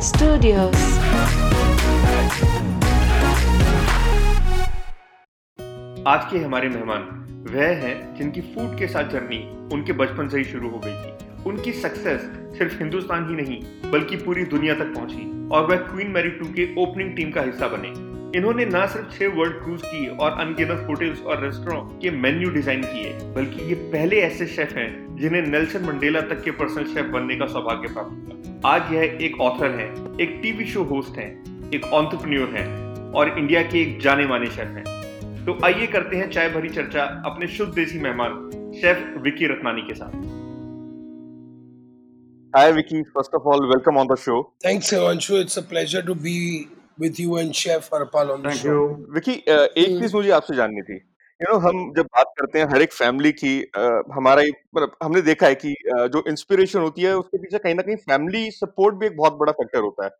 Studios. आज के हमारे मेहमान वह हैं जिनकी फ़ूड के साथ जर्नी उनके बचपन से ही शुरू हो गई थी उनकी सक्सेस सिर्फ़ हिंदुस्तान ही नहीं, बल्कि पूरी दुनिया तक पहुँची और वह क्वीन मैरी टू के ओपनिंग टीम का हिस्सा बने इन्होंने न सिर्फ़ छह वर्ल्ड क्रूज की और अनगिनत होटल्स और रेस्टोरेंट के मेन्यू डिज़ाइन किए, बल्कि ये पहले ऐसे शेफ हैं जिन्हें नेल्सन मंडेला तक के पर्सनल शेफ बनने का सौभाग्य प्राप्त हुआ आज यह एक ऑथर है एक टीवी शो होस्ट है एक ऑन्टरप्रन्योर हैं और इंडिया के एक जाने माने शेफ हैं तो आइए करते हैं चाय भरी चर्चा अपने शुद्ध देसी मेहमान शेफ विकी रत्नानी के साथ Hi Vicky, first of all, welcome on the show. Thanks, Evanshu. It's a pleasure to be with you and Chef Harpal on the Thank show. you. Vicky uh, एक हम्म। चीज़ मुझे आपसे जाननी थी यू नो हम जब बात करते हैं हर एक फैमिली की uh, हमारा एक मतलब हमने देखा है कि uh, जो इंस्पिरेशन होती है उसके पीछे कहीं ना कहीं फैमिली सपोर्ट भी एक बहुत बड़ा फैक्टर होता है।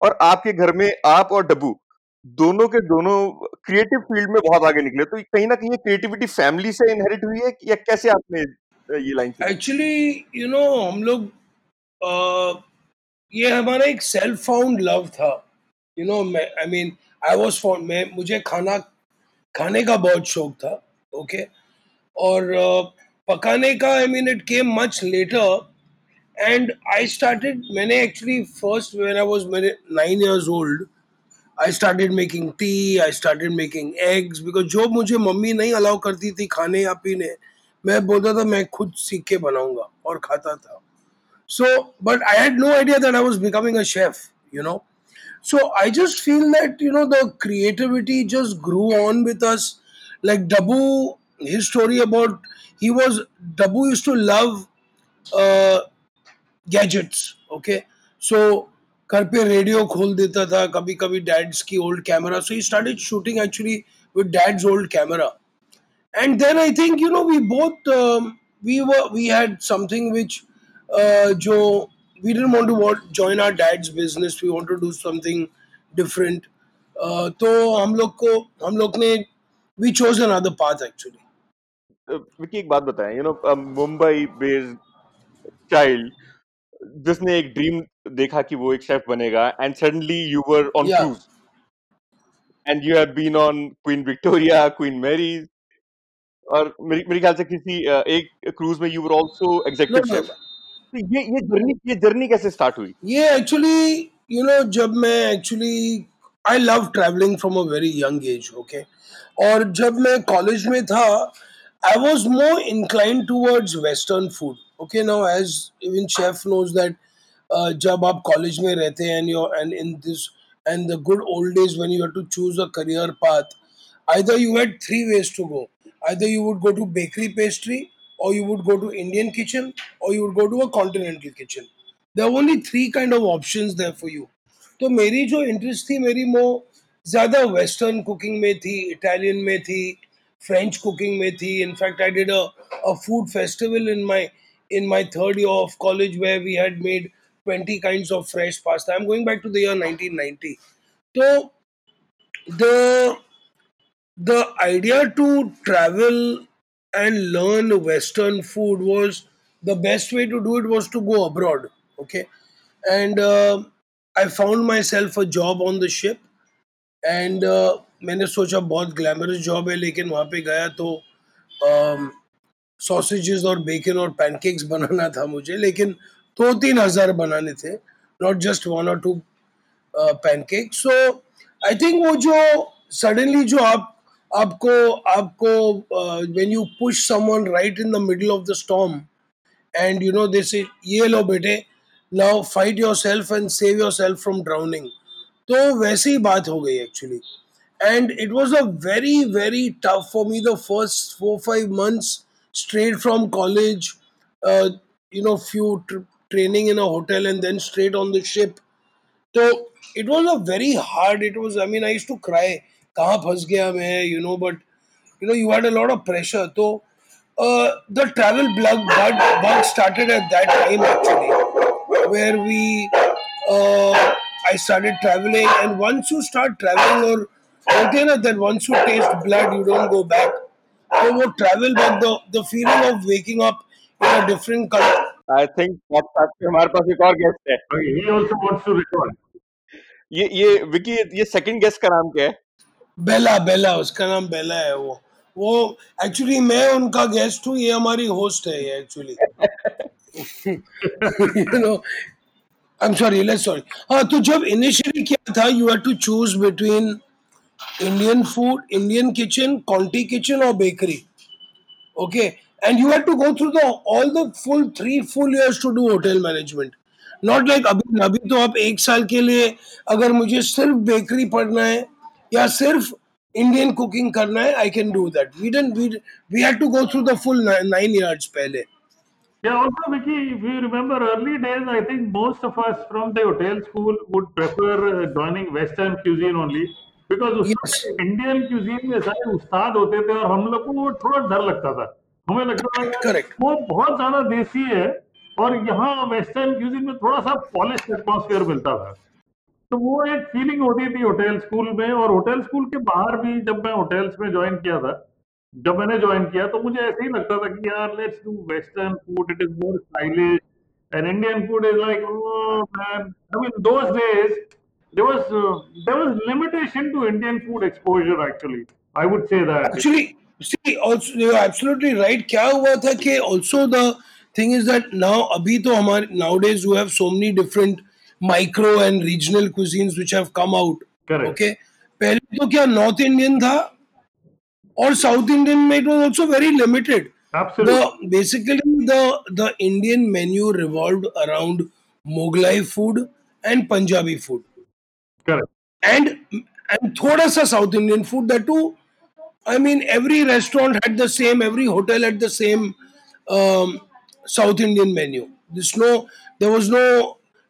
और आपके घर में आप और डब्बू दोनों के दोनों क्रिएटिव फ़ील्ड में बहुत आगे निकले तो कहीं ना कहीं ये क्रिएटिविटी फैमिली से इनहेरिट हुई है या कैसे आपने ये लाइन Actually, you know, हम लोग ये हमारा एक सेल्फ फाउंड लव था। यू नो मैं I mean I was found मैं मुझे खाना खाने का बहुत शौक था, ओके? और पकाने का I mean it came much later and I started मैंने actually first when I was मेरे nine years old I started making tea I started making eggs because जो मुझे मम्मी नहीं अलाउ करती थी खाने या पीने, मैं बोलता था, मैं खुद सीख के बनाऊँगा, और खाता था। So but I had no idea that I was becoming a chef you know? so i just feel that you know the creativity just grew on with us. Like Dabboo his story about he was Dabboo used to love uh, gadgets okay? So karpe radio khol deta tha kabhi kabhi dad's ki old camera. So he started shooting actually with dad's old camera. And then i think you know we both um, we were we had something which uh, joe we didn't want to want, join our dad's business. We want to do something different. Uh, तो हम लोग को हम लोग ने we chose another path actually. Vicky एक बात बताएँ you know Mumbai based child जिसने एक ड्रीम देखा कि वो एक शेफ बनेगा and suddenly you were on. Cruise and you have been on Queen Victoria Queen Mary और मेरे मेरे ख्याल से किसी uh, एक क्रूज में you were also executive chef तो ये ये जर्नी ये जर्नी कैसे स्टार्ट हुई? ये एक्चुअली यू नो जब मैं actually I love travelling from a very young age okay और जब मैं कॉलेज में था I was more incline towards western food okay now as even chef knows that जब आप कॉलेज में रहते हैं and your and in this and the good old days when you have to choose a career path either you had three ways to go. Either you would go to bakery pastry or you would go to indian kitchen or you would go to a continental kitchen there are only three kind of options there for you तो मेरी जो interest थी मेरी वो ज़्यादा western cooking में थी Italian में थी फ्रेंच कुकिंग में थी in fact I did a food festival in my in my third year of college where we had made 20 kinds of fresh pasta i'm going back to the year 1990 so the the idea to travel and learn western food was the best way to do it was to go abroad okay? And uh, i found myself a job on the ship and मैंने सोचा बहुत glamorous job है लेकिन वहाँ पे गया तो sausages और बेकन और पैनकेक्स बनाना था मुझे लेकिन दो तीन हज़ार बनाने थे नॉट जस्ट वन और two pancake so I think वो जो सडनली जो आप आपको आपको when you push someone right in the middle of the storm and you no this ये लो बेटे now fight yourself and save yourself from drowning तो वैसी ही बात हो गई actually and it was a very very tough for me the first four five months straight from college uh, you know few tr- training in a hotel and then straight on the ship so it was a very hard it was i mean i used to cry कहाँ फंस गया मैं you know but you know you had a lot of pressure तो the travel bug but bug started at that time actually where we I started travelling and once you start travelling और बोलते हैं ना that once you taste blood you don't go back तो वो travel but the the feeling of waking up in a different culture I think podcast में हमारे पास एक और गेस्ट है। He also wants to record ये ये विकी ये सेकंड गेस्ट का नाम क्या है? बेला बेला, उसका नाम बेला है वो। वो एक्चुअली मैं उनका गेस्ट हूँ, ये हमारी होस्ट है ये actually you know I am sorry let's sorry हाँ तो जब इनिशियली क्या था you have to choose between Indian food Indian kitchen conti kitchen और bakery okay? And you had to go through the, all the full three full years to do hotel management. Not like अभी अभी तो आप एक साल के लिए, अगर मुझे सिर्फ़ बेकरी पढ़ना है या सिर्फ़ इंडियन कुकिंग करना है I can do that we didn't we we had to go through the full nine years पहले Yeah, also, Vicky, if you remember early days, I think most of us from the hotel school would prefer uh, joining Western cuisine only because Yes. Indian cuisine में सारे उस्ताद होते थे और हम लोग को वो थोड़ा डर लगता था हमें लगता था Correct. वो बहुत ज़्यादा देसी है और यहाँ वेस्टर्न क्यूजिन में थोड़ा सा पॉलिश एटमोसफियर मिलता था तो वो एक फीलिंग होती थी होटल स्कूल में और होटल स्कूल के बाहर भी जब मैं होटल्स में ज्वाइन किया था, जब मैंने ज्वाइन किया तो मुझे ऐसे ही लगता था कि यार let's do western food it is more stylish and Indian food is like limitation to Indian food exposure actually I would say absolutely right क्या हुआ था कि also the thing is that now अभी तो हमारे nowadays you have so many different micro and regional cuisines which have come out okay पहले तो क्या नॉर्थ इंडियन था और साउथ इंडियन में it was also very limited basically the Indian menu revolve around Mughlai food and Punjabi food and and थोड़ा सा south Indian food the to I mean every restaurant had the same every hotel had the same south Indian menu this no there was no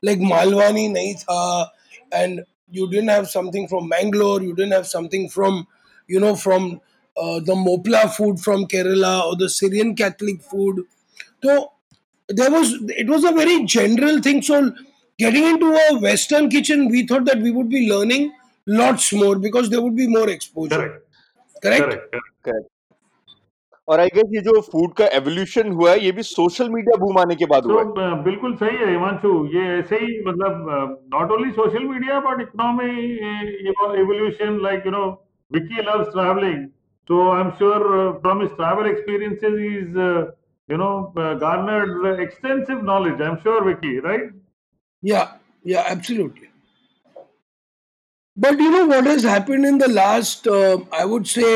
like Malwani Naitha and you didn't have something from Mangalore, you didn't have something from, you know, from uh, the Mopla food from Kerala or the Syrian Catholic food. So there was, it was a very general thing. So getting into a Western kitchen, we thought that we would be learning lots more because there would be more exposure. Correct. Correct. Correct. Correct. और I guess ये जो food का evolution हुआ है ये भी social media boom आने के बाद हुआ बिल्कुल सही है हिमांशु। ये ऐसे ही मतलब not only social media but economy evolution like you know Vicky loves traveling so I am sure from his travel experiences is you know garnered extensive knowledge I am sure Vicky right yeah yeah absolutely But you know what has happened in the last, uh, I would say,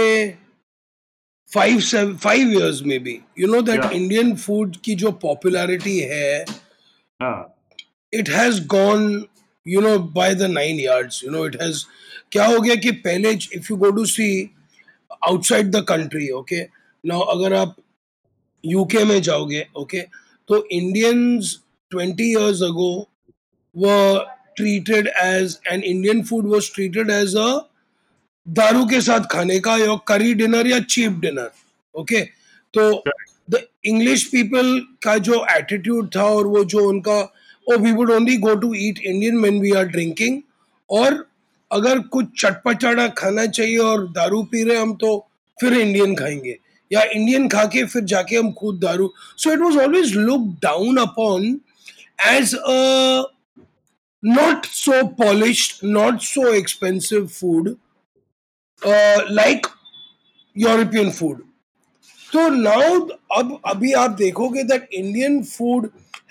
five five years में भी you know that Indian food की जो popularity है it has gone you know by the nine yards you know it has क्या हो गया कि पहले if you go to see outside the country okay now अगर आप यूके में जाओगे ओके तो Indians twenty years ago we treated as and Indian food was treated as a दारू के साथ खाने का या करी डिनर या चीप डिनर ओके तो द इंग्लिश पीपल का जो एटीट्यूड था और वो जो उनका ओ we would only go to eat Indian when we are drinking और अगर कुछ चटपटाना खाना चाहिए और दारू पी रहे हम तो फिर इंडियन खाएँगे या इंडियन खा के फिर जाके हम खुद दारू। So it was always look down upon as a not so polished, not so expensive food like European food तो नाउ अब, अभी आप देखोगे that Indian food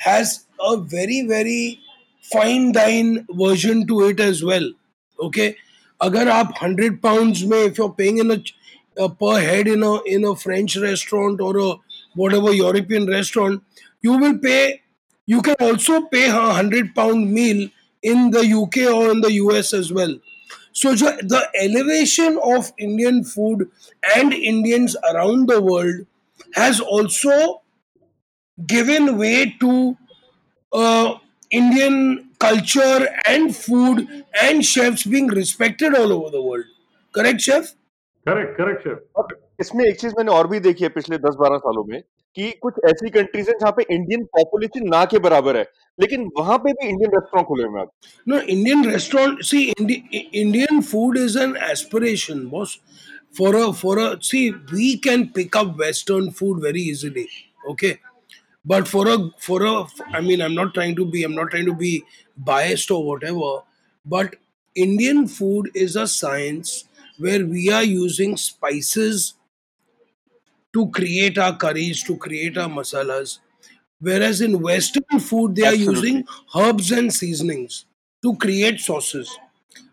has a very very fine dine version to it as well okay अगर आप hundred pound में if you are paying in per head in in a French restaurant और whatever European restaurant you will pay you can also pay hundred pound meal in the U K और in the U S as well So the elevation of Indian food and Indians around the world has also given way to uh, Indian culture and food and chefs being respected all over the world. Correct, chef? correct correct chef और इसमें एक चीज़ मैंने और भी देखी है पिछले दस बारह सालों में कि कुछ ऐसी कंट्रीज़ हैं जहाँ पे इंडियन पॉपुलेशन ना के बराबर है, लेकिन वहाँ पे भी इंडियन रेस्टोरेंट खुले हुए हैं Indian restaurant see Indian food is an aspiration boss for for see we can pick up western food very easily okay but for a for I mean I am not trying to be am not trying to be biased और whatever but Indian food is a science where we are using spices to create our curries to create our masalas whereas in western food they are using herbs and seasonings to create sauces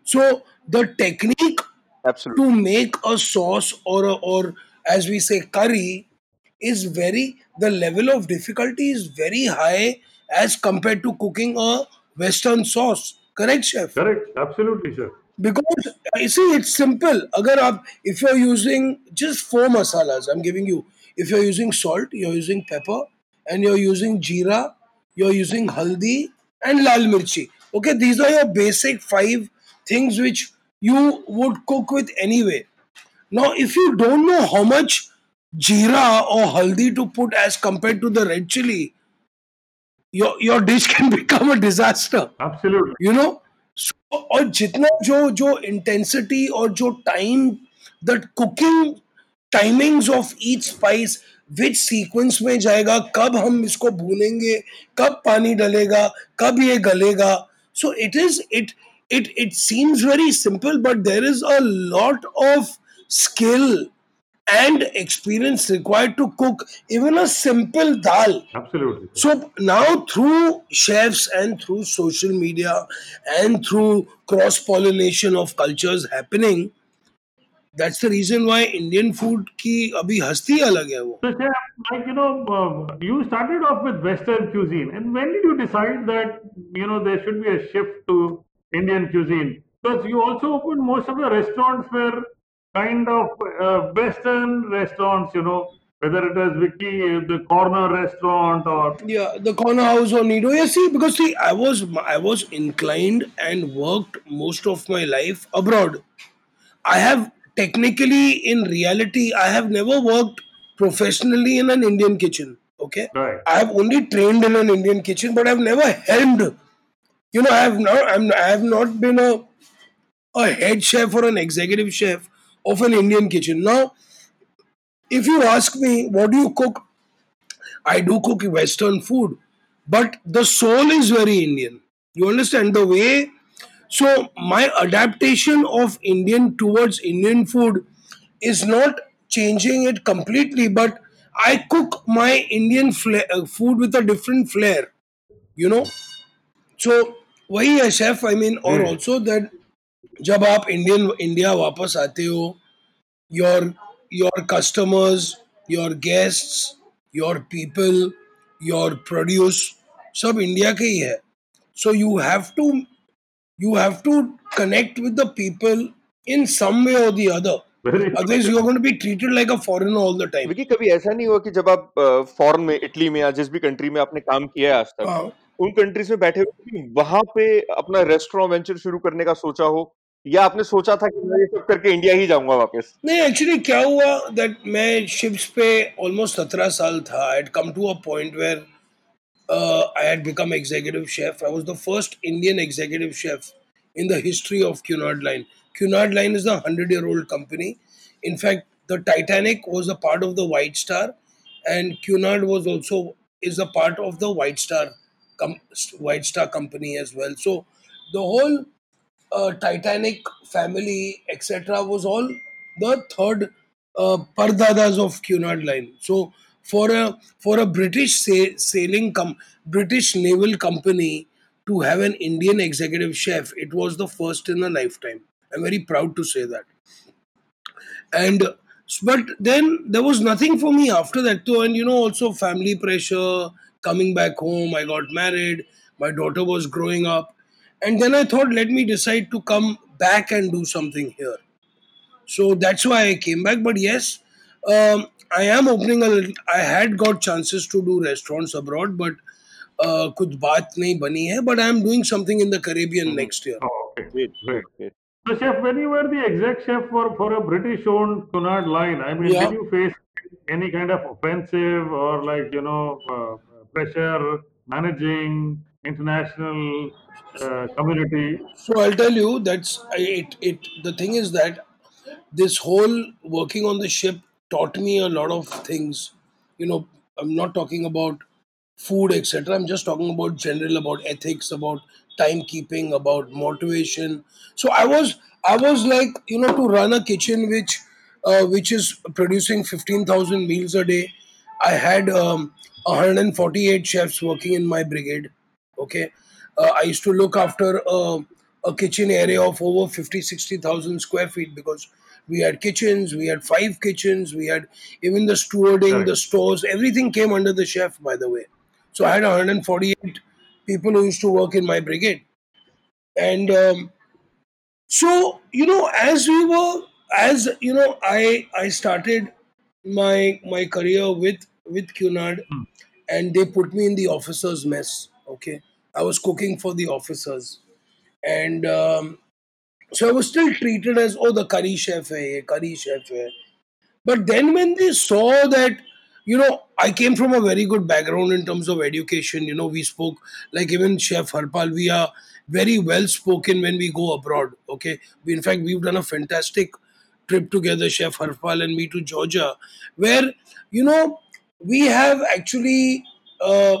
so the technique Absolutely. to make a sauce or a, or as we say curry is very the level of difficulty is very high as compared to cooking a western sauce correct chef Correct. Absolutely, sir. Because you see it's simple agar aap, if you're using just four masalas i'm giving you if you're using salt you're using pepper and you're using jeera you're using haldi and lal mirchi okay these are your basic five things which you would cook with anyway now, if you don't know how much jeera or haldi to put as compared to the red chili, your your dish can become a disaster. Absolutely. You know, और जितना जो जो intensity और जो time that cooking timings of each spice which sequence में जाएगा, कब हम इसको भूनेंगे, कब पानी डलेगा, कब ये गलेगा। So it is it it it seems very simple but there is a lot of skill and experience required to cook even a simple dal Absolutely. so now through chefs and through social media and through cross pollination of cultures happening that's the reason why indian food की अभी हस्ती अलग है वो So, chef, like you know, uh, you started off with Western cuisine, and when did you decide that you know there should be a shift to Indian cuisine? Because you also opened most of the restaurants were kind of uh, Western restaurants, you know, whether it is Vicky, the corner restaurant, or Yeah, the corner house or Nido. Yeah, see, because see, I was I was inclined and worked most of my life abroad. I have technically, in reality, I have never worked professionally in an Indian kitchen. Okay, right? I have only trained in an Indian kitchen, but I've never helmed. You know, I have not. I'm. I have not been a a head chef or an executive chef of an Indian kitchen. Now, if you ask me, what do you cook? I do cook Western food, but the soul is very Indian. You understand the way? So, my adaptation of Indian towards Indian food is not changing it completely, but I cook my Indian uh, food with a different flair, you know. So, why a chef? I mean, or mm. also that जब आप Indian India वापस आते हो your your customers your guests your people your produce सब India के ही है। So you have to you have to connect with the people in some way और the other treated like time कभी ऐसा नहीं हुआ कि जब आप फॉरन में इटली में या जिस भी कंट्री में आपने काम किया है आज तक उन कंट्रीज़ में बैठे हुए वहाँ पे अपना रेस्टोरेंट वेंचर शुरू करने का सोचा हो? या आपने सोचा था कि मैं ये सब करके इंडिया ही जाऊँगा वापस? नहीं एक्चुअली क्या हुआ दैट मैं शिप्स पे ऑलमोस्ट सत्रह साल था। I come to a point where I had become executive chef I was the first Indian executive chef in the history of Cunard Line Cunard Line is the hundred year old company in fact the Titanic was a part of the White Star and Cunard was also is a part of the White Star White Star company as well so the whole Titanic family, etc., was all the third uh, pardadas of Cunard Line. So for a for a British sa- sailing com- British naval company to have an Indian executive chef, it was the first in a lifetime. I'm very proud to say that. And but then there was nothing for me after that too, and you know also family pressure, coming back home. I got married. My daughter was growing up, and then I thought, let me decide to come back and do something here. So that's why I came back. But yes, um, I am opening a. little- I had got chances to do restaurants abroad, but uh, कुछ बात नहीं बनी है. But I am doing something in the Caribbean next year. Oh, okay. Great, Great. great. So, chef, when you were the exec chef for, for a British-owned Cunard line, I mean, Yeah. did you face any kind of offensive or like you know uh, pressure managing international uh, community? So I'll tell you that's it. It the thing is that this whole working on the ship taught me a lot of things. You know, I'm not talking about food, etc. I'm just talking about general, about ethics, about timekeeping, about motivation. So I was, I was like, you know, to run a kitchen which, uh, which is producing fifteen thousand meals a day. I had um, 148 chefs working in my brigade. Okay, uh, I used to look after uh, a kitchen area of over 50, 60,000 square feet because we had kitchens, we had five kitchens, we had even the stewarding, Correct. the stores, everything came under the chef, by the way. So I had 148 people who used to work in my brigade. And um, so, you know, as we were, as you know, I I started my my career with with Cunard Hmm. and they put me in the officers mess okay i was cooking for the officers. And um, so i was still treated as oh the curry chef hai curry chef hai. but then when they saw that you know i came from a very good background in terms of education. You know we spoke like even chef harpal we are very well spoken when we go abroad okay? We, in fact we've done a fantastic trip together chef harpal and me to georgia where you know we have actually uh,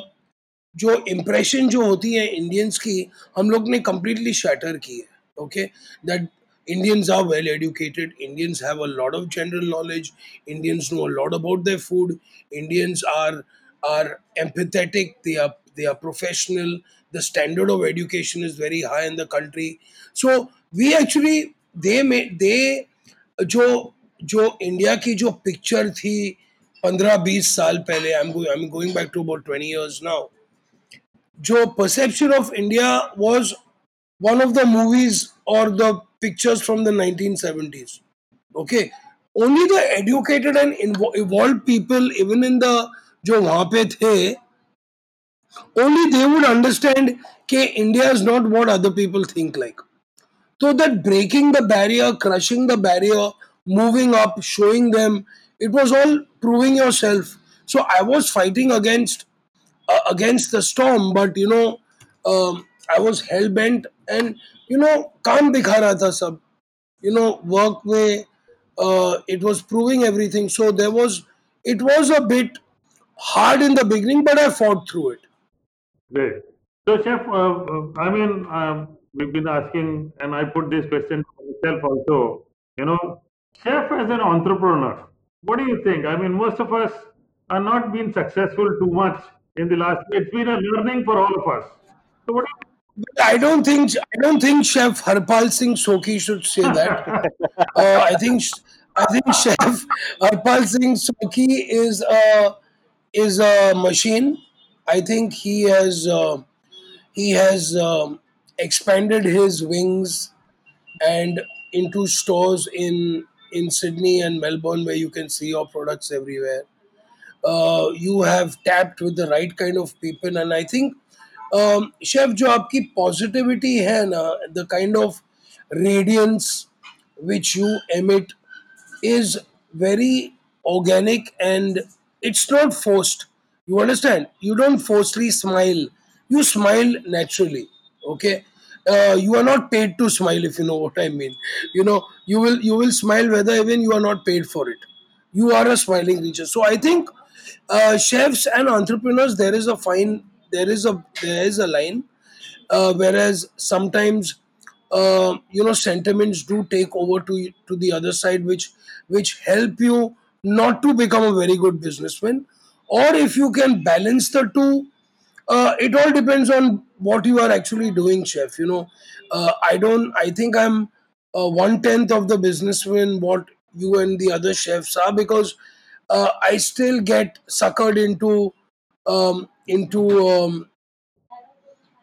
जो impression जो होती है Indians की, हम लोग ने completely shatter की है okay that Indians are well educated Indians have a lot of general knowledge Indians know a lot about the food Indians are are empathetic they are they are professional the standard of education is very high in the country so we actually they may they जो जो India की जो picture थी, पंद्रह बीस साल पहले I I am going back to about twenty years now जो perception of India was one of the movies or the pictures from the 1970s. Okay, only the educated and invo- evolved people, even in the जो वहाँ पे थे, only they would understand कि India is not what other people think like. So that breaking the barrier, crushing the barrier, moving up, showing them, it was all proving yourself. So I was fighting against uh, against the storm, but you know, um, I was hell bent and you know, काम दिखा रहा था सब. You know, work में, uh, it was proving everything. So there was, it was a bit hard in the beginning, but I fought through it. Great. So, Chef, uh, uh, I mean, um, we've been asking, and I put this question to myself also. You know, Chef as an entrepreneur, what do you think? I mean, most of us are not being successful too much in the last. It's been a learning for all of us. So, what do But I don't think I don't think Chef Harpal Singh Sokhi should say that. uh, I think I think Chef Harpal Singh Sokhi is a is a machine. I think he has uh, he has um, expanded his wings and into stores in in Sydney and Melbourne where you can see your products everywhere. Uh, you have tapped with the right kind of people, and I think um, chef जो आपकी positivity है ना the kind of radiance which you emit is very organic and it's not forced. You understand? You don't forcefully smile. You smile naturally. Okay. Uh, you are not paid to smile if you know what I mean. You know, you will you will smile whether even you are not paid for it. You are a smiling creature. So I think uh, chefs and entrepreneurs there is a fine there is a there is a line. Uh, whereas sometimes uh, you know sentiments do take over to to the other side which which help you not to become a very good businessman. Or if you can balance the two uh, it all depends on what you are actually doing chef you know. Uh, i don't i think i'm uh, one tenth of the businessman what you and the other chefs are because uh, i still get suckered into um, into um,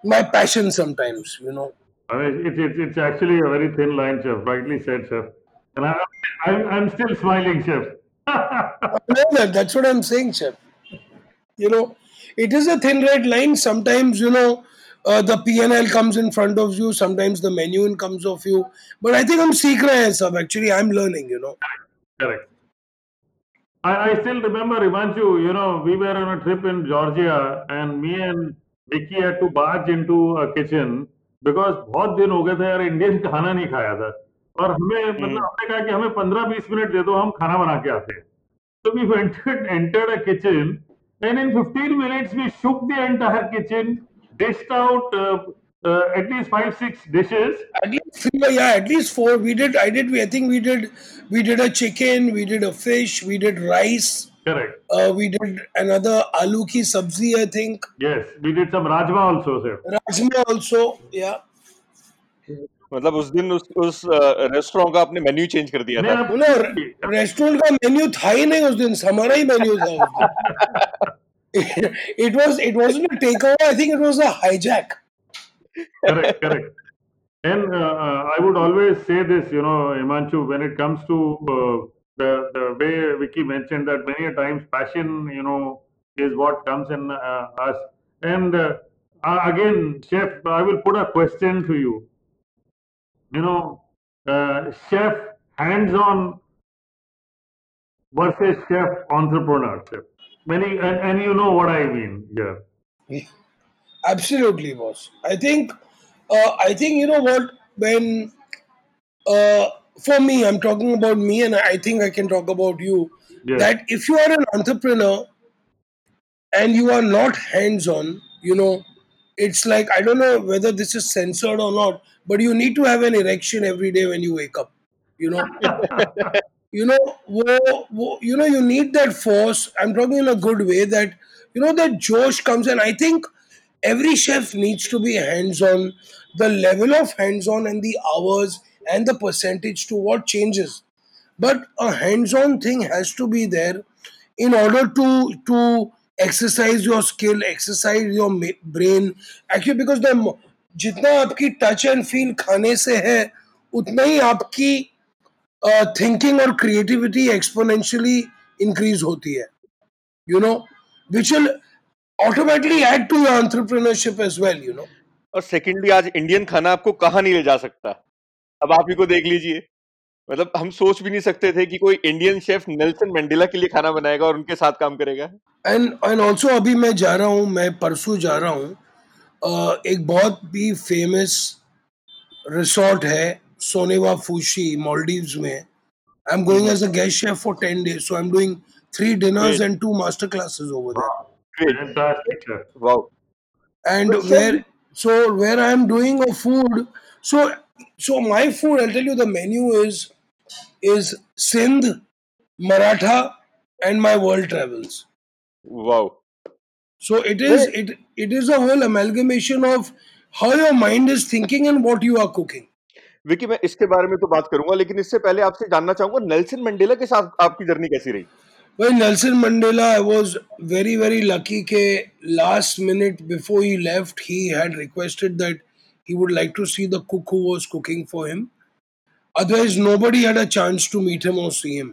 my passion sometimes you know I mean, it's, it's, it's actually a very thin line, Chef. Rightly said, Chef. And I, I'm, I'm still smiling, Chef. I know. That's what I'm saying, chef. You know, it is a thin red line. Sometimes, you know, uh, the P&L comes in front of you. Sometimes the menu in comes of you. But I think I'm seek rahe hain. Actually, I'm learning. You know. Correct. I, I still remember Ivanchu, you know, we were on a trip in Georgia and me and Vicky had to barge into a kitchen because बहुत दिन हो गए थे यार Indian खाना नहीं खाया था और हमें मतलब हमने कहा कि हमें 15-20 मिनट दे दो हम खाना बना के आते हैं So we entered entered a kitchen And in 15 minutes, we shook the entire kitchen, dished out uh, uh, at least five, six dishes. At least three, yeah, at least four. We did. I did. I think we did. We did a chicken. We did a fish. We did rice. Correct. Uh, we did another aloo ki sabzi. I think Yes, we did some rajma also, sir. rajma also. Yeah. मतलब उस दिन उस उस restaurant का आपने menu change कर दिया नहीं, था अब- नो रेस्टोरेंट का मेन्यू था ही नहीं उस दिन हमारा ही मेन्यू था it was it wasn't a take over I think it was a hijack correct, correct. And uh, uh, I would always say this, you know, Himannshu, when it comes to uh, the the way Vicky mentioned that many a times passion, you know, is what comes in uh, us. And uh, again, chef, I will put a question to you. You know, uh, chef hands-on versus chef entrepreneurship. Many, and, and you know what I mean here. Absolutely, boss. I think, uh, I think you know what when, uh, for me, I'm talking about me, and I think I can talk about you. Yes. That if you are an entrepreneur and you are not hands-on, you know, it's like I don't know whether this is censored or not, but you need to have an erection every day when you wake up. You know, you know, wo, wo, you know, you need that force. I'm talking in a good way that you know that Josh comes, and I think every chef needs to be hands-on. The level of hands-on and the hours and the percentage to what changes, but a hands-on thing has to be there in order to to exercise your skill, exercise your ma- brain. Actually, because the mo- जितना आपकी touch and feel खाने से है उतना ही आपकी thinking और creativity exponentially increase होती है you know which will automatically add to your entrepreneurship as well you know और सेकेंडली आज इंडियन खाना आपको कहाँ नहीं ले जा सकता? अब आप ही को देख लीजिए। मतलब हम सोच भी नहीं सकते थे कि कोई इंडियन शेफ नेल्सन मंडेला के लिए खाना बनाएगा और उनके साथ काम करेगा। एंड एंड ऑल्सो अभी मैं जा रहा हूँ मैं परसों जा रहा हूँ। एक बहुत भी फ़ेमस रिसोर्ट है सोनेवा फूशी मॉलडीव्स में। I am going as a guest chef for ten days so I am doing three dinners and two master classes over there Great. Fantastic. Wow and But sir- where so where i am doing a food so so my food i'll tell you the menu is is sindh maratha and my world travels wow so it is hey. it it is a whole amalgamation of how your mind is thinking and what you are cooking Vicky मैं इसके बारे में तो बात करूँगा लेकिन इससे पहले आपसे जानना चाहूँगा नेल्सन मंडेला के साथ आपकी जर्नी कैसी रही भाई Nelson Mandela I was very very lucky के last minute before he left he had requested that he would like to see the cook was cooking for him otherwise nobody had a chance to meet him और see him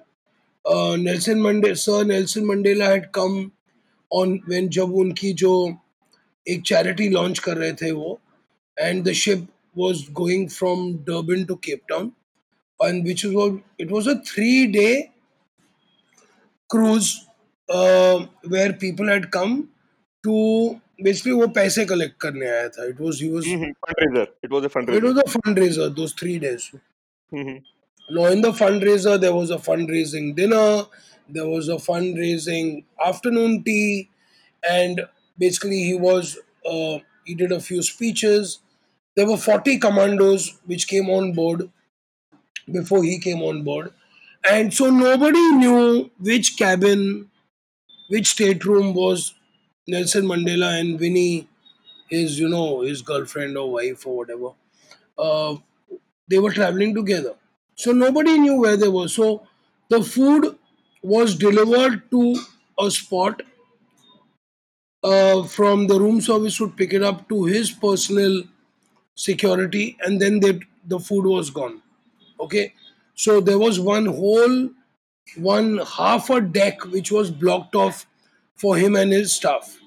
Nelson Mande sir Nelson Mandela had come on when जब उनकी जो एक charity launch कर रहे थे वो and the ship was going from Durban to Cape Town and is was it was a three day cruise where people had come to basically वो पैसे कलेक्ट करने आया था. It was he was fund raiser it was a fund raiser it was a fund raiser those 3 days no in the fund raiser there was a fund raising dinner there was a fund raising afternoon tea and basically he was uh, he did a few speeches. There were 40 commandos which came on board before he came on board. And so nobody knew which cabin which stateroom was nelson mandela and winnie his you know his girlfriend or wife or whatever uh, they were traveling together. So nobody knew where they were. So the food was delivered to a spot. Uh, from the room service would pick it up to his personal security, and then the food was gone. Okay, so there was one whole, one half a deck which was blocked off for him and his staff.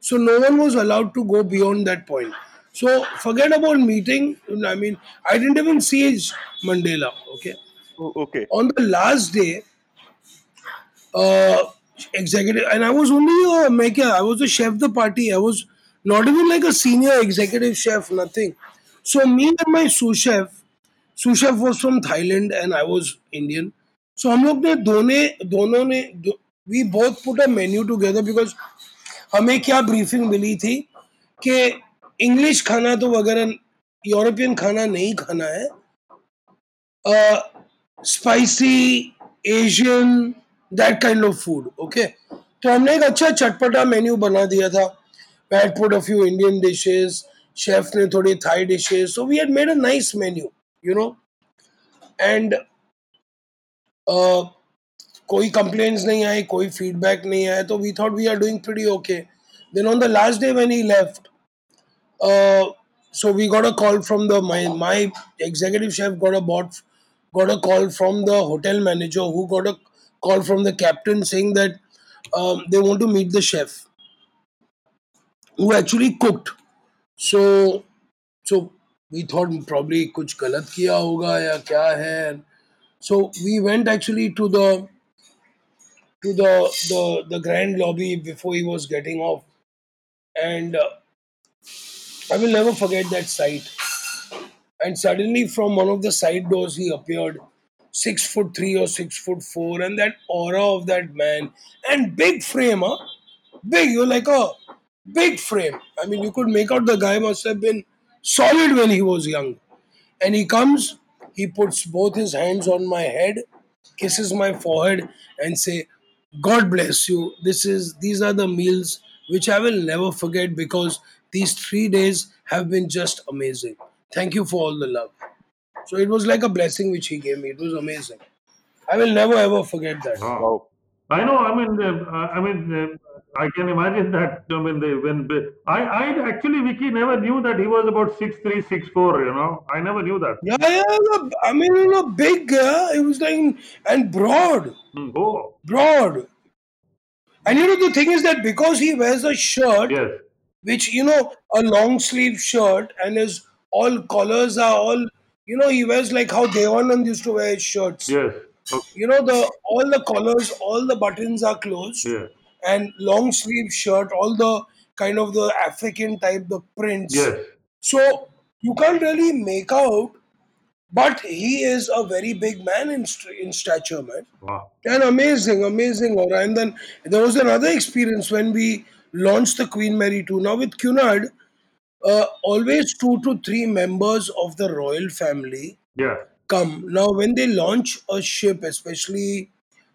So no one was allowed to go beyond that point. So forget about meeting. I mean, I didn't even see his Mandela. Okay. Okay. On the last day, uh, executive, and I was only a maker. I was a chef de partie. I was not even like a senior executive chef. Nothing. So me and my sous chef, sous chef was from Thailand and I was Indian so हम लोग ने दोनों दोनों ने we बहुत put a menu together because हमें क्या briefing मिली थी कि इंग्लिश खाना तो वगैरह यूरोपियन खाना नहीं खाना है। Spicy Asian that kind of food okay तो हमने एक अच्छा चटपटा मेन्यू बना दिया था। Pat food of you Indian dishes chef ने थोड़ी Thai dishes so we had made a nice menu you know, and uh, कोई complaints नहीं आए कोई feedback नहीं आया तो we thought we are doing pretty okay. Then on the last day when he left, uh, so we got a call from the my my executive chef got a bot got a call from the hotel manager who got a call from the captain saying that um, they want to meet the chef who actually cooked. So so we thought probably कुछ गलत किया होगा या क्या है. So we went actually to the to the the the grand lobby before he was getting off, and uh, I will never forget that sight. And suddenly, from one of the side doors, he appeared, six foot three or six foot four, and that aura of that man, and big frame, huh? Big, you're like a big frame. I mean, you could make out the guy must have been solid when he was young. And he comes, he puts both his hands on my head, kisses my forehead, and say, God bless you. This is these are the meals which I will never forget because these three days have been just amazing. Thank you for all the love. So it was like a blessing which he gave me. It was amazing. I will never ever forget that. Wow. I know. I mean, uh, I mean, uh, I can imagine that. I mean, they, when I, I actually, Vicky never knew that he was about six three, six four. You know, I never knew that. Yeah, yeah, I mean, you know, big. Yeah, it was like and broad. Oh, broad. And you know the thing is that because he wears a shirt, yes, which you know, a long sleeve shirt, and his all collars are all, you know, he wears like how Devanand used to wear his shirts. yes, okay, You know, the all the collars, all the buttons are closed, yes, and long sleeve shirt, all the kind of the African type, the prints. yes. So you can't really make out, but he is a very big man in st- in stature, man. Wow. And amazing, amazing aura. And then there was another experience when we launched the Queen Mary 2. Now with Cunard, uh, always two to three members of the royal family Yeah. come. Now when they launch a ship, especially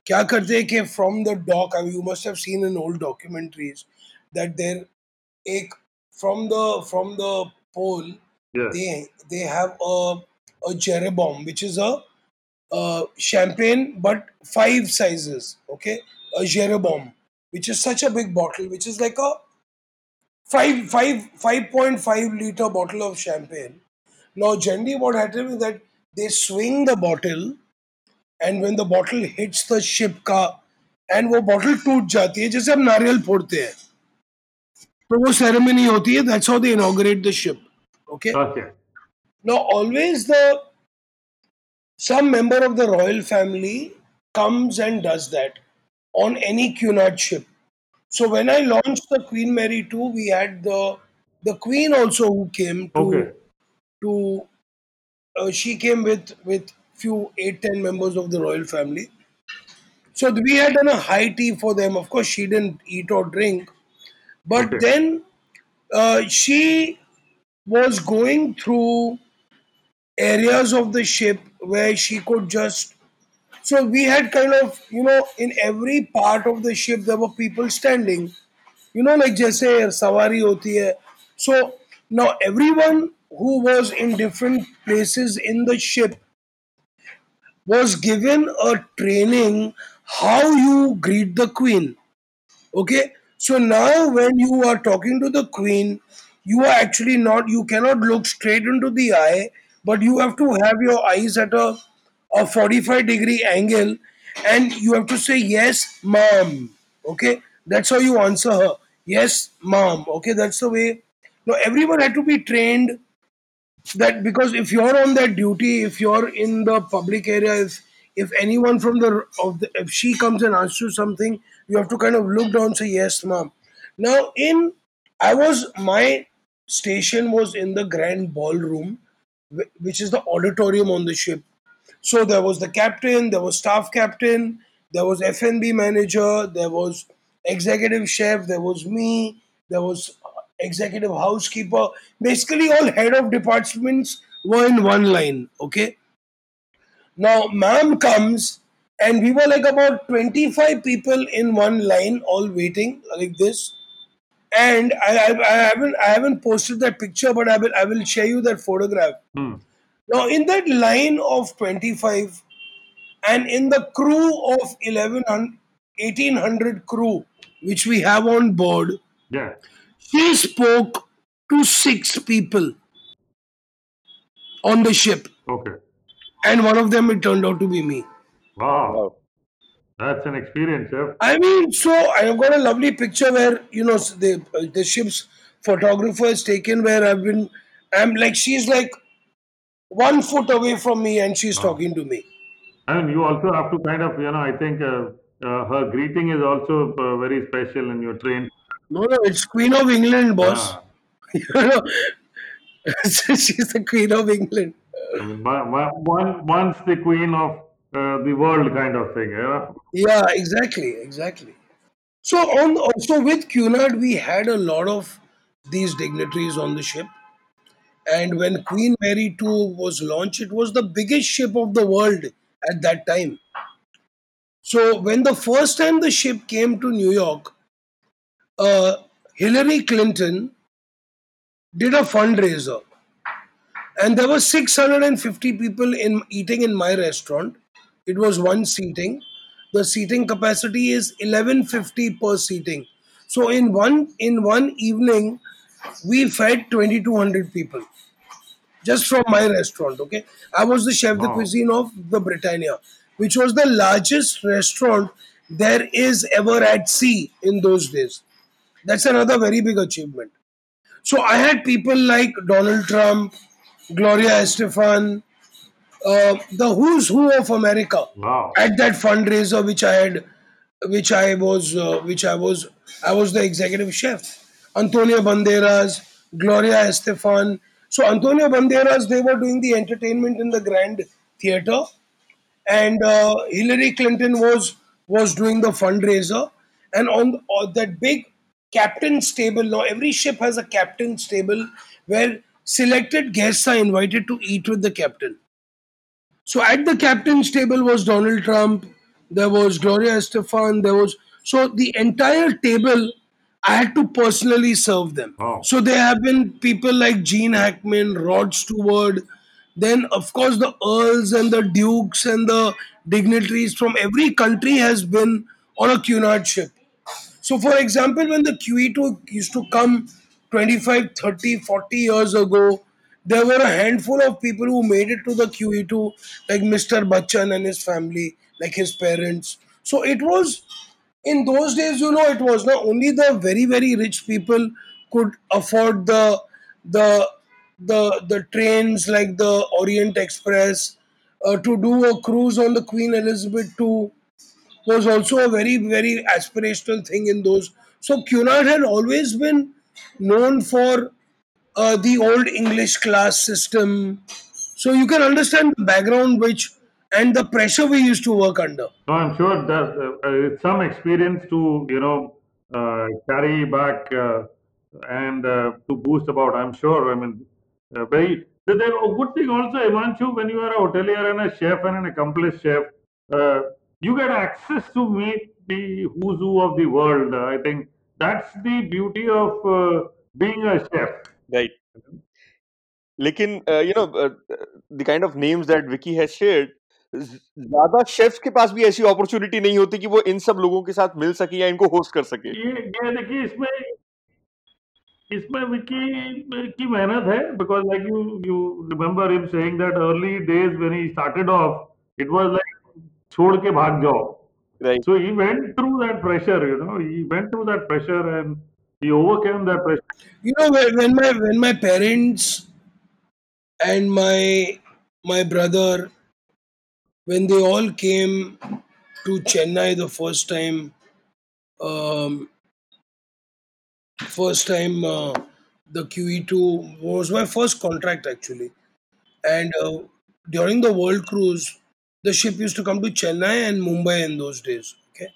क्या करते हैं कि from the dock I you must have seen in old documentaries that there एक from the from the pole they they have a a jeroboam which is a champagne but five sizes okay a jeroboam which is such a big bottle which is like a 5.5 5, 5 liter bottle of champagne. Now, generally, what happens is that they swing the bottle and when the bottle hits the ship का and वो bottle टूट जाती है जैसे हम नारियल फोड़ते हैं तो वो ceremony होती है that's how they inaugurate the ship okay Okay. now, always the some member of the royal family comes and does that on any Cunard ship. So when I launched the Queen Mary 2, we had the the Queen also who came to Okay. to uh, she came with with few eight ten members of the royal family. So we had done a high tea for them. Of course, she didn't eat or drink, but Okay. then uh, she was going through areas of the ship where she could just so we had kind of you know in every part of the ship there were people standing you know like जैसे सवारी होती है so now everyone who was in different places in the ship was given a training how you greet the queen. Okay? So now when you are talking to the queen you are actually not you cannot look straight into the eye but you have to have your eyes at a, a 45 degree angle and you have to say yes mom okay? That's how you answer her. Yes mom okay? That's the way. Now everyone had to be trained that because if you're on that duty, if you're in the public area, if if anyone from the of the if she comes and asks you something, you have to kind of look down, say yes, ma'am. Now in I was my station was in the grand ballroom, which is the auditorium on the ship. So there was the captain, there was staff captain, there was F&B manager, there was executive chef, there was me, there was executive housekeeper. Basically, all head of departments were in one line. Okay. Now, ma'am comes, and we were like about 25 people in one line, all waiting like this. And I, I, I haven't I haven't posted that picture, but I will I will share you that photograph. Hmm. Now, in that line of 25, and in the crew of 1100, 1800 crew, which we have on board, Yeah. She spoke to six people on the ship, Okay. and one of them it turned out to be me. Wow. Wow. That's an experience, chef. I mean, so I've got a lovely picture where you know the the ship's photographer is taken where I've been. I'm like she's like one foot away from me and she's talking to me. I mean, you also have to kind of, you know, I think uh, uh, her greeting is also uh, very special in your train. No, no, it's Queen of England, boss. Ah, You know, she's the Queen of England. I mean, ma- ma- one, once the queen of uh, the world kind of thing. Yeah. Yeah, exactly, exactly. So on also with Cunard, we had a lot of these dignitaries on the ship. And when Queen Mary 2 was launched, it was the biggest ship of the world at that time. So when the first time the ship came to New York, uh, Hillary Clinton did a fundraiser, and there were 650 people in eating in my restaurant. It was one seating. The seating capacity is 1150 per seating. So in one in one evening, we fed 2200 people just from my restaurant. Okay, I was the chef de cuisine of the Britannia, which was the largest restaurant there is ever at sea in those days. That's another very big achievement. So I had people like Donald Trump, Gloria Estefan, uh, the who's who of America Wow. at that fundraiser which I had, which I was, uh, which I was, I was the executive chef. Antonio Banderas, Gloria Estefan. So Antonio Banderas, they were doing the entertainment in the Grand Theater, and uh, Hillary Clinton was was doing the fundraiser, and on, on that big captain's table. Now every ship has a captain's table where selected guests are invited to eat with the captain. So at the captain's table was Donald Trump, there was Gloria Estefan, there was so the entire table I had to personally serve them. Wow. So there have been people like Gene Hackman, Rod Stewart, then of course the earls and the dukes and the dignitaries from every country has been on a Cunard ship. So, for example, when the QE2 used to come 25, 30, 40 years ago, there were a handful of people who made it to the QE2, like Mr. Bachchan and his family, like his parents. So, it was in those days, you know, it was not only the very, very rich people could afford the the the the trains like the Orient Express uh, to do a cruise on the Queen Elizabeth II was also a very very aspirational thing in those. So Cunard had always been known for uh, the old English class system. So you can understand the background which and the pressure we used to work under. So I'm sure that uh, uh, some experience to you know uh, carry back uh, and uh, to boost about. I'm sure. I mean, uh, very. A good thing also, Himannshu, when you are a hotelier and a chef and an accomplished chef, you get access to meet the who's who of the world. Uh, I think that's the beauty of uh, being a chef. Right. लेकिन you know the kind of names that Vicky has shared ज्यादा chefs के पास भी ऐसी opportunity नहीं होती कि वो इन सब लोगों के साथ मिल सके या इनको होस्ट कर सके ये ये देखिए इसमें इसमें विकी की मेहनत है because like you you remember him saying that early days when he started off it was like छोड़ के भाग जाओ right so he went through that pressure you know he went through that pressure and he overcame that pressure You know when, when my when my parents and my my brother when they all came to Chennai the first time um, first time uh, the QE2 was my first contract actually and uh, during the world cruise the ship used to come to Chennai and Mumbai in those days. Okay,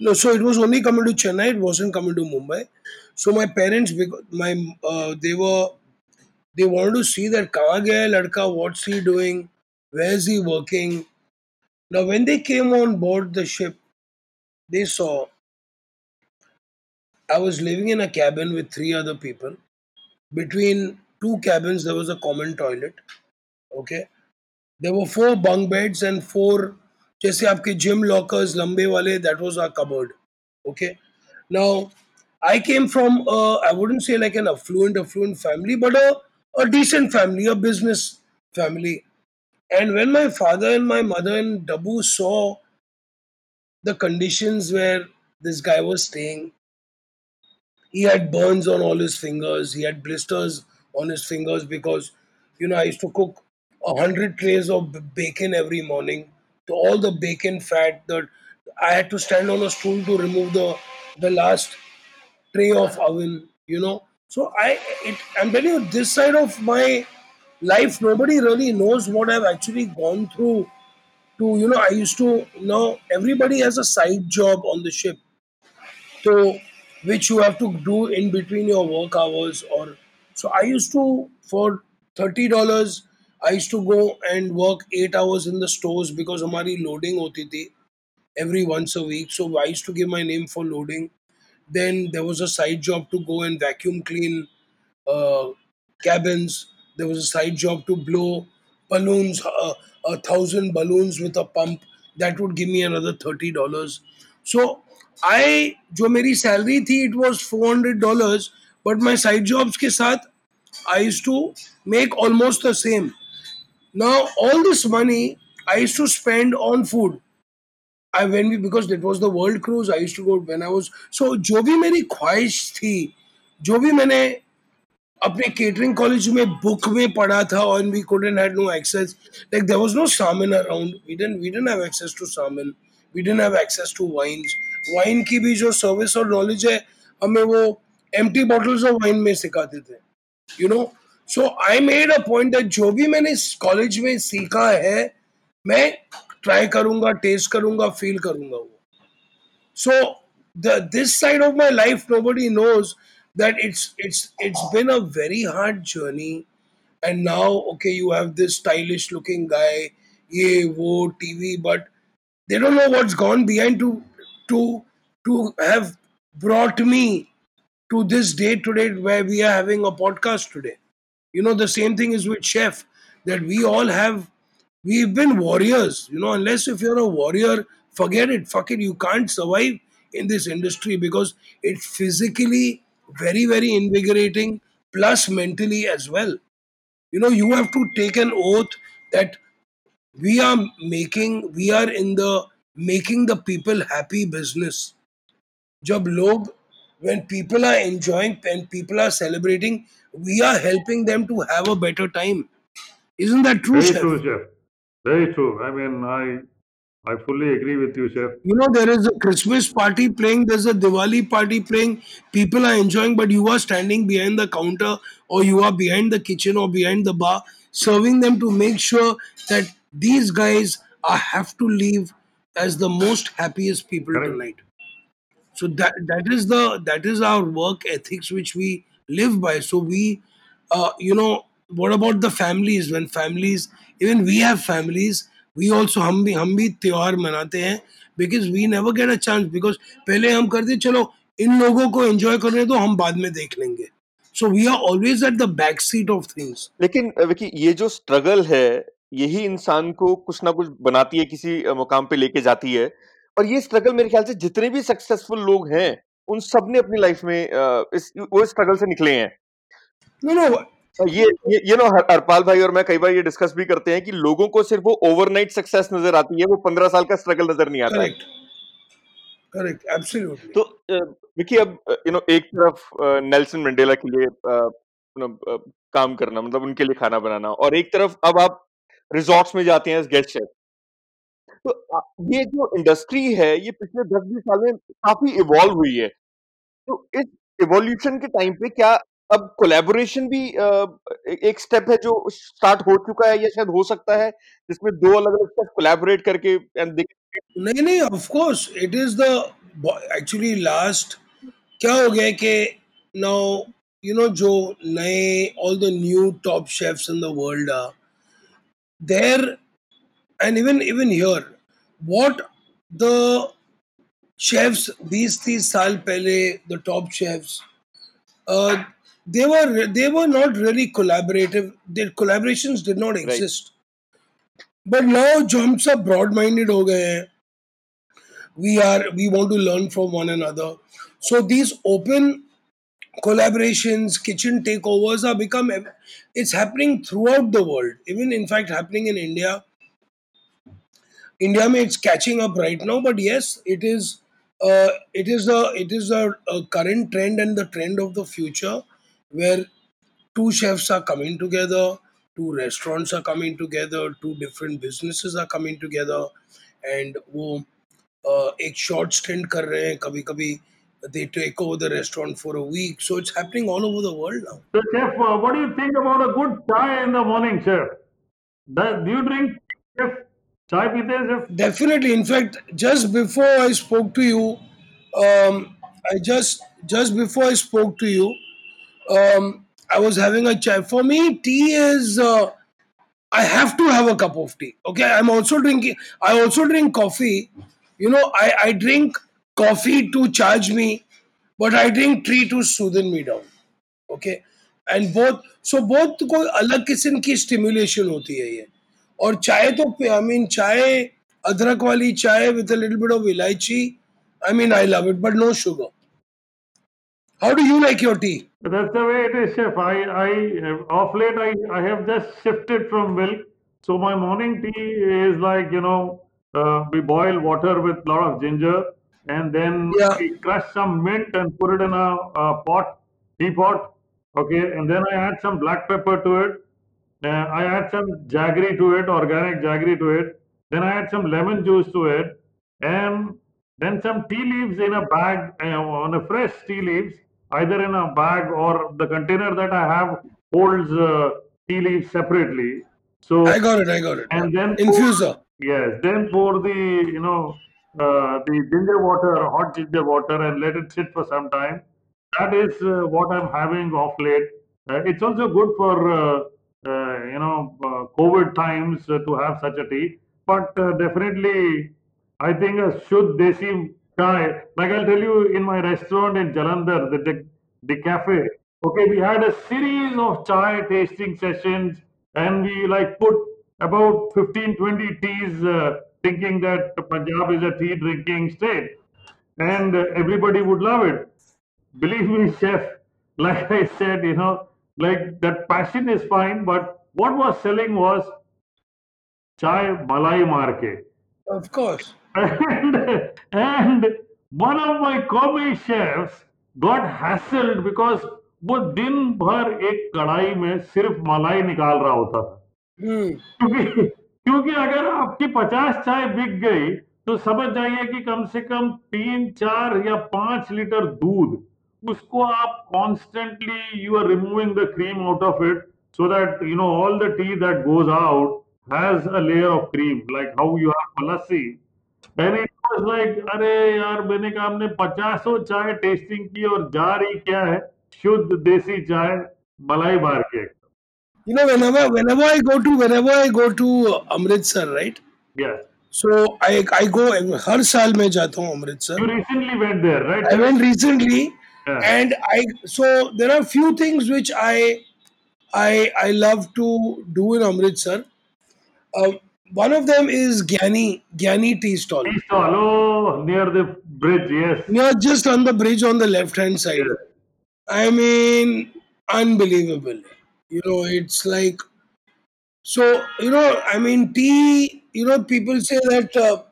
no, so it was only coming to Chennai. It wasn't coming to Mumbai. So my parents, my uh, they were they wanted to see that gaya ladka, what's he doing, where is he working. Now when they came on board the ship, they saw I was living in a cabin with three other people. Between two cabins, there was a common toilet. Okay, there were four bunk beds and four जैसे आपके gym lockers लंबे वाले that was our cupboard. Okay, now I came from a, I wouldn't say like an affluent affluent family, but a a decent family, a business family. And when my father and my mother and Dabu saw the conditions where this guy was staying, he had burns on all his fingers. He had blisters on his fingers because, you know, I used to cook a hundred trays of bacon every morning. To all the bacon fat that I had to stand on a stool to remove the the last tray of oven. You know, so I it, I'm telling you, this side of my life, nobody really knows what I've actually gone through. To you know, I used to you know everybody has a side job on the ship so which you have to do in between your work hours or so i used to for $30 i used to go and work 8 hours in the stores because हमारी loading होती थी every once a week so i used to give my name for loading then there was a side job to go and vacuum clean uh, cabins. There was a side job to blow balloons, uh, a thousand balloons with a pump. That would give me another thirty dollars. So I, जो मेरी salary थी, it was four hundred dollars. But my side jobs के साथ, I used to make almost the same. Now all this money I used to spend on food. I when we because it was the world cruise I used to go when I was so जो भी मेरी ख्वाहिश थी जो भी मैंने अपने catering college में बुक में पढ़ा था और we couldn't had no access like there was no salmon around we didn't we didn't have access to salmon we didn't have access to wines wine की भी जो सर्विस और नॉलेज है हमें वो empty bottles of wine में सिखाते थे you know so I made a point that जो भी मैंने इस कॉलेज में सीखा है, मैं ट्राई करूँगा टेस्ट करूँगा फील करूँगा वो। So this side of my life nobody knows that it's it's it's been a very hard journey and now okay you have this stylish looking guy ये, वो T V but they don't know what gone behind to to to have brought me to this day today way we are having a podcast today You know, the same thing is with chef that we all have, we've been warriors. You know, unless if you're a warrior, forget it. Fuck it. You can't survive in this industry because it's physically very, very invigorating, plus mentally as well. You know, you have to take an oath that we are making, we are in the making the people happy business. Job, log, when people are enjoying, when people are celebrating, we are helping them to have a better time isn't that true Very chef true, chef. Very true. I mean, I I fully agree with you, chef. you know there is a christmas party playing there's a diwali party playing people are enjoying but you are standing behind the counter or you are behind the kitchen or behind the bar serving them to make sure that these guys are have to leave as the most happiest people Correct. tonight so that that is the that is our work ethics which we live by so we uh, you know what about the families when families even we have families we also हम भी हम भी त्योहार मनाते हैं because we never get a chance because पहले हम करते चलो इन लोगों को enjoy करने दो हम बाद में देख लेंगे so we are always at the back seat of things लेकिन अ, विकी ये जो स्ट्रगल है यही इंसान को कुछ ना कुछ बनाती है किसी अ, मुकाम पे लेके जाती है और ये स्ट्रगल मेरे ख्याल से जितने भी सक्सेसफुल लोग हैं उन सबने अपनी लाइफ में इस वो स्ट्रगल से निकले हैं। No no ये ये ये नो हरपाल भाई और मैं कई बार ये डिस्कस भी करते हैं कि लोगों को सिर्फ़ वो ओवरनाइट सक्सेस नज़र आती है वो पंद्रह साल का स्ट्रगल नज़र नहीं आता correct. Correct absolutely. तो विकी अब यू नो एक तरफ़ नेल्सन मंडेला के लिए यू नो काम करना मतलब उनके लिए खाना बनाना और एक तरफ़ अब आप रिजॉर्ट्स में जाते हैं गेस्ट शेफ तो ये जो इंडस्ट्री है ये पिछले दस बीस साल में काफ़ी इवॉल्व हुई है। तो इस इवोल्यूशन के टाइम पे क्या अब कोलैबोरेशन भी एक स्टेप है जो स्टार्ट हो चुका है या शायद हो सकता है, जिसमें 2 अलग-अलग शेफ कोलैबोरेट करके एंड दे नहीं, नहीं, of course it is the actually last क्या हो गया कि नाउ यू नो जो नए all the new top chefs in the world are there and even even here what the chefs बीस तीस साल पहले the top chefs they were they were not really collaborative there collaboration did not exist but now जो हम सब broad minded हो गए हैं we are we want to learn from one and other so these open collaboration kitchen takeovers are become it's happening throughout the world even in fact happening in India India में it's catching up right now but yes it is uh, it is a it is a, a, current trend and the trend of the future where two chefs are coming together two restaurants are coming together two different businesses are coming together and wo uh, ek short stint kar rahe hain. Kabhi kabhi they take over the restaurant for a week. So it's happening all over the world now. So chef uh, what do you think about a good chai in the morning chef do you drink chef? Chai pite हैं, fact, just before I spoke to you, um, I just just before I spoke to you, um, I was having a chai. For me, tea is uh, I have to have a cup of tea. Okay, I'm also drinking. I also drink coffee. You know, I I drink coffee to charge me, but I drink tea to soothen me down. Okay and both so both कोई अलग किस्म की stimulation होती है ये और चाय तो आई मीन चाय अदरक वाली चाय with little bit of elaichi I mean I love it but no sugar how do you like your tea that's the way it is chef I I of late I I have just shifted from milk so my morning tea is like you know we boil water with lot of ginger and then we crush some mint and put it in a pot tea pot okay and then I add some black pepper to it Uh, I add some jaggery to it, organic jaggery to it. Then I add some lemon juice to it, and then some tea leaves in a bag uh, on a fresh tea leaves, either in a bag or the container that I have holds uh, tea leaves separately. So I got it. I got it. And then infuser. Pour, yes. Then pour the you know uh, the ginger water, hot ginger water, and let it sit for some time. That is uh, what I'm having off late. Uh, it's also good for you know, uh, COVID times uh, to have such a tea. But uh, definitely, I think a Shuddh Desi chai, like I'll tell you in my restaurant in Jalandhar, the, the, the cafe, okay, we had a series of chai tasting sessions and we like put about 15, 20 teas uh, thinking that Punjab is a tea drinking state and uh, everybody would love it. Believe me, chef, like I said, you know, like that passion is fine, but what was selling was chai malai marke. Of course And, and one of my comedy chefs got hassled because वो दिन भर एक कढ़ाई में सिर्फ़ मलाई निकाल रहा होता था हम्म क्योंकि क्योंकि अगर आपकी पचास चाय बिक गई तो समझ जाइए कि कम से कम तीन चार या पाँच लीटर दूध उसको आप constantly you are removing the cream out of it so that you know all the tea that goes out has a layer of cream like how you have lassi was like अरे यार मैंने कहा हमने पचासों चाय testing की और जा रही क्या है? शुद्ध देसी चाय मलाई बार के। You know, whenever whenever I go to whenever I go to Amritsar, right? Yes So I I go हर साल मैं जाता हूँ Amritsar You recently went there, right? I went recently, Yeah. and I so there are few things which I I I love to do in Amritsar. Uh, one of them is Gyani Gyani tea stall. Tea stall, oh, near the bridge, yes. Near just on the bridge on the left hand side. Yes. I mean, unbelievable. You know, it's like so. You know, I mean, tea. You know, people say that uh,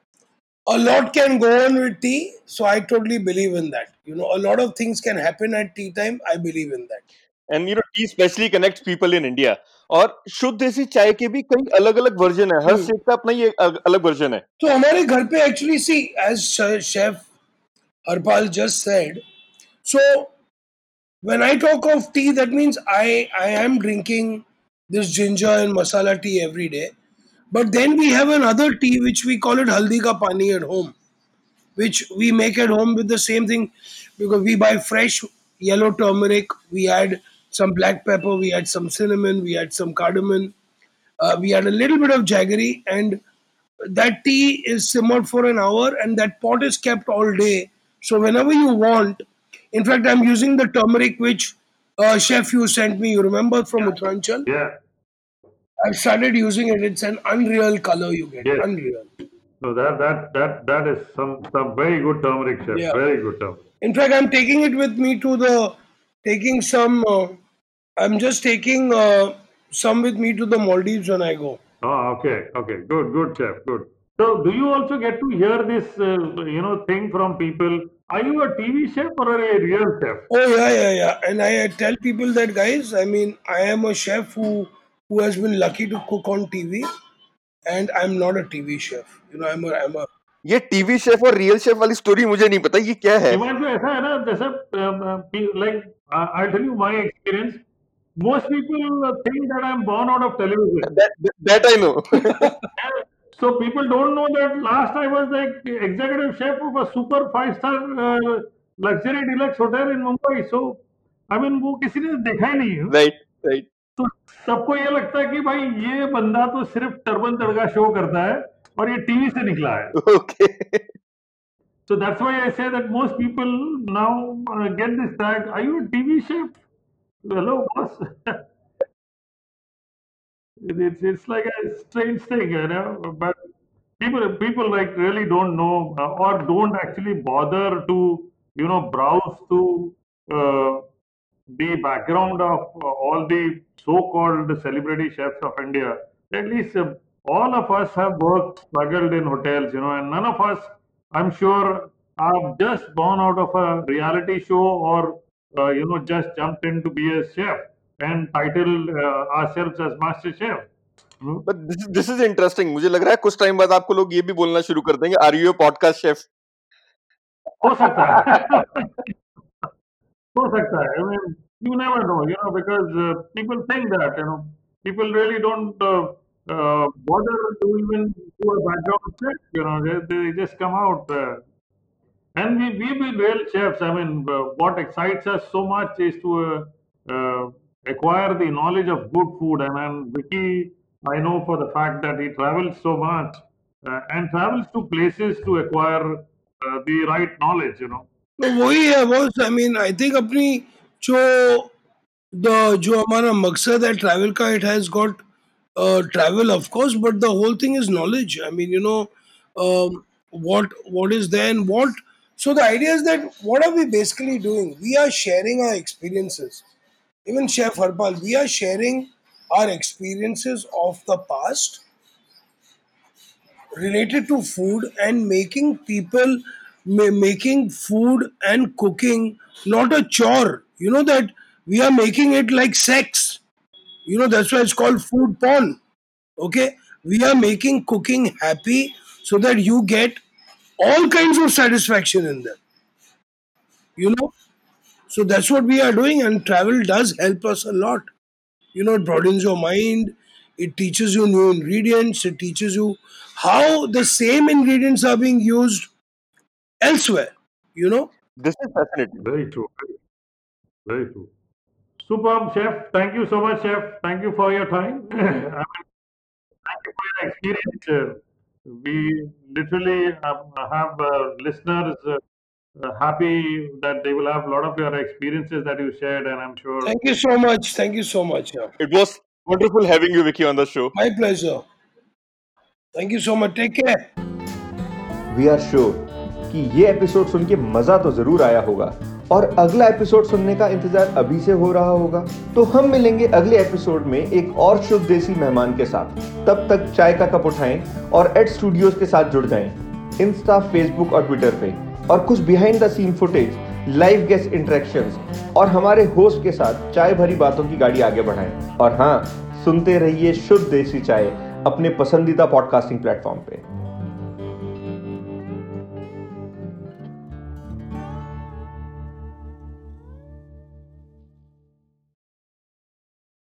a lot can go on with tea. So I totally believe in that You know, a lot of things can happen at tea time. I believe in that. And you no T specially connects people in India और शुद्ध देसी चाय के भी कई अलग अलग version है हर हम्म। स्टेट का अपना ही एक अग- अलग वर्जन है तो हमारे घर पे actually see as chef Harpal just said so when I talk of tea, that means I I am drinking this ginger and masala tea every day. But then we have another tea which we call it haldi ka pani at home, which we make at home with the same thing because we buy fresh yellow turmeric, we add some black pepper, we add some cinnamon, we add some cardamom, uh, we add a little bit of jaggery, and that tea is simmered for an hour, and that pot is kept all day. So whenever you want, in fact, I'm using the turmeric which uh, chef you sent me. You remember from Uttaranchal? Yeah. I've started using it. It's an unreal color you get. Yes. Unreal. So that that that that is some some very good turmeric, chef. Yeah. Very good turmeric. In fact, I'm taking it with me to the taking some. Uh, I'm just taking uh, some with me to the Maldives when I go. Oh, okay, okay, good, good, chef, good. So, do you also get to hear this, uh, you know, thing from people? Are you a TV chef or a real chef? Oh yeah, yeah, yeah. And I tell people that guys, I mean, I am a chef who who has been lucky to cook on TV, and I'm not a TV chef. You know, I'm a I'm a ये TV chef और real chef वाली story मुझे नहीं पता ये क्या है ऐसा है ना जैसे like I'll tell you my experience. Most people uh, think that I'm born out of television. that, that I know So people don't know that last I was the executive chef of a super five star uh, luxury deluxe hotel in Mumbai. So I mean वो किसी ने देखा ही नहीं है right right तो सबको ये लगता है कि भाई ये बंदा तो सिर्फ़ टर्बन तड़का शो करता है और ये टीवी से निकला है okay So that's why I say that most people now uh, get this tag. Are you a TV chef? Hello, boss. It- it's it's like a strange thing, you know. But people people like really don't know uh, or don't actually bother to you know browse to uh, the background of uh, all the so-called celebrity chefs of India. At least uh, all of us have worked, struggled in hotels, you know, and none of us, I'm sure, are just born out of a reality show or uh, you know just jumped in to be a chef and titled uh, ourselves as master chef. Hmm? But this is interesting मुझे लग रहा है कुछ time बाद आपको लोग ये भी बोलना शुरू कर देंगे आर यू पॉडकास्ट शेफ हो सकता है हो सकता है I mean, you never know, you know, because uh, people think that, you know, people really don't uh, uh, bother to even do a background check, you know, they, they just come out. Uh, and we, we be real chefs. I mean, uh, what excites us so much is to uh, uh, acquire the knowledge of good food. And, and Vicky, I know for the fact that he travels so much uh, and travels to places to acquire uh, the right knowledge, you know. तो वही है boss I mean I think अपनी जो the जो हमारा मकसद है travel का it has got uh, travel, of course, but the whole thing is knowledge. I mean, you know, um, what what is there and what. So the idea is that what are we basically doing? We are sharing our experiences. Even Chef Harpal, we are sharing our experiences of the past related to food and making people making food and cooking not a chore. You know that we are making it like sex you know, that's why it's called food porn. Okay? We are making cooking happy so that you get all kinds of satisfaction in them. You know? So that's what we are doing, and travel does help us a lot. You know, it broadens your mind, it teaches you new ingredients, it teaches you how the same ingredients are being used elsewhere, you know? This is fascinating. Very true. Very true. Superb, chef. Thank you so much, chef. Thank you for your time. I mean, thank you for your experience. Uh, we literally um, have uh, listeners uh, uh, happy that they will have a lot of your experiences that you shared, and I'm sure. thank you so much thank you so much yeah. It was wonderful having you Vicky on the show my pleasure thank you so much take care we are sure कि ये episode सुन के मज़ा तो ज़रूर आया होगा और अगला एपिसोड सुनने का इंतज़ार अभी से हो रहा होगा। तो हम मिलेंगे अगले एपिसोड में एक और शुद्ध देसी मेहमान के साथ। तब तक चाय का कप उठाएँ और एड स्टूडियोज के साथ जुड़ जाएँ। इंस्टा फेसबुक और ट्विटर पे। और कुछ behind the scene footage live guest interactions और हमारे होस्ट के साथ चाय भरी बातों की गाड़ी आगे बढ़ाएँ। और हाँ सुनते रहिए शुद्ध देसी चाय अपने पसंदीदा पॉडकास्टिंग प्लेटफॉर्म पे।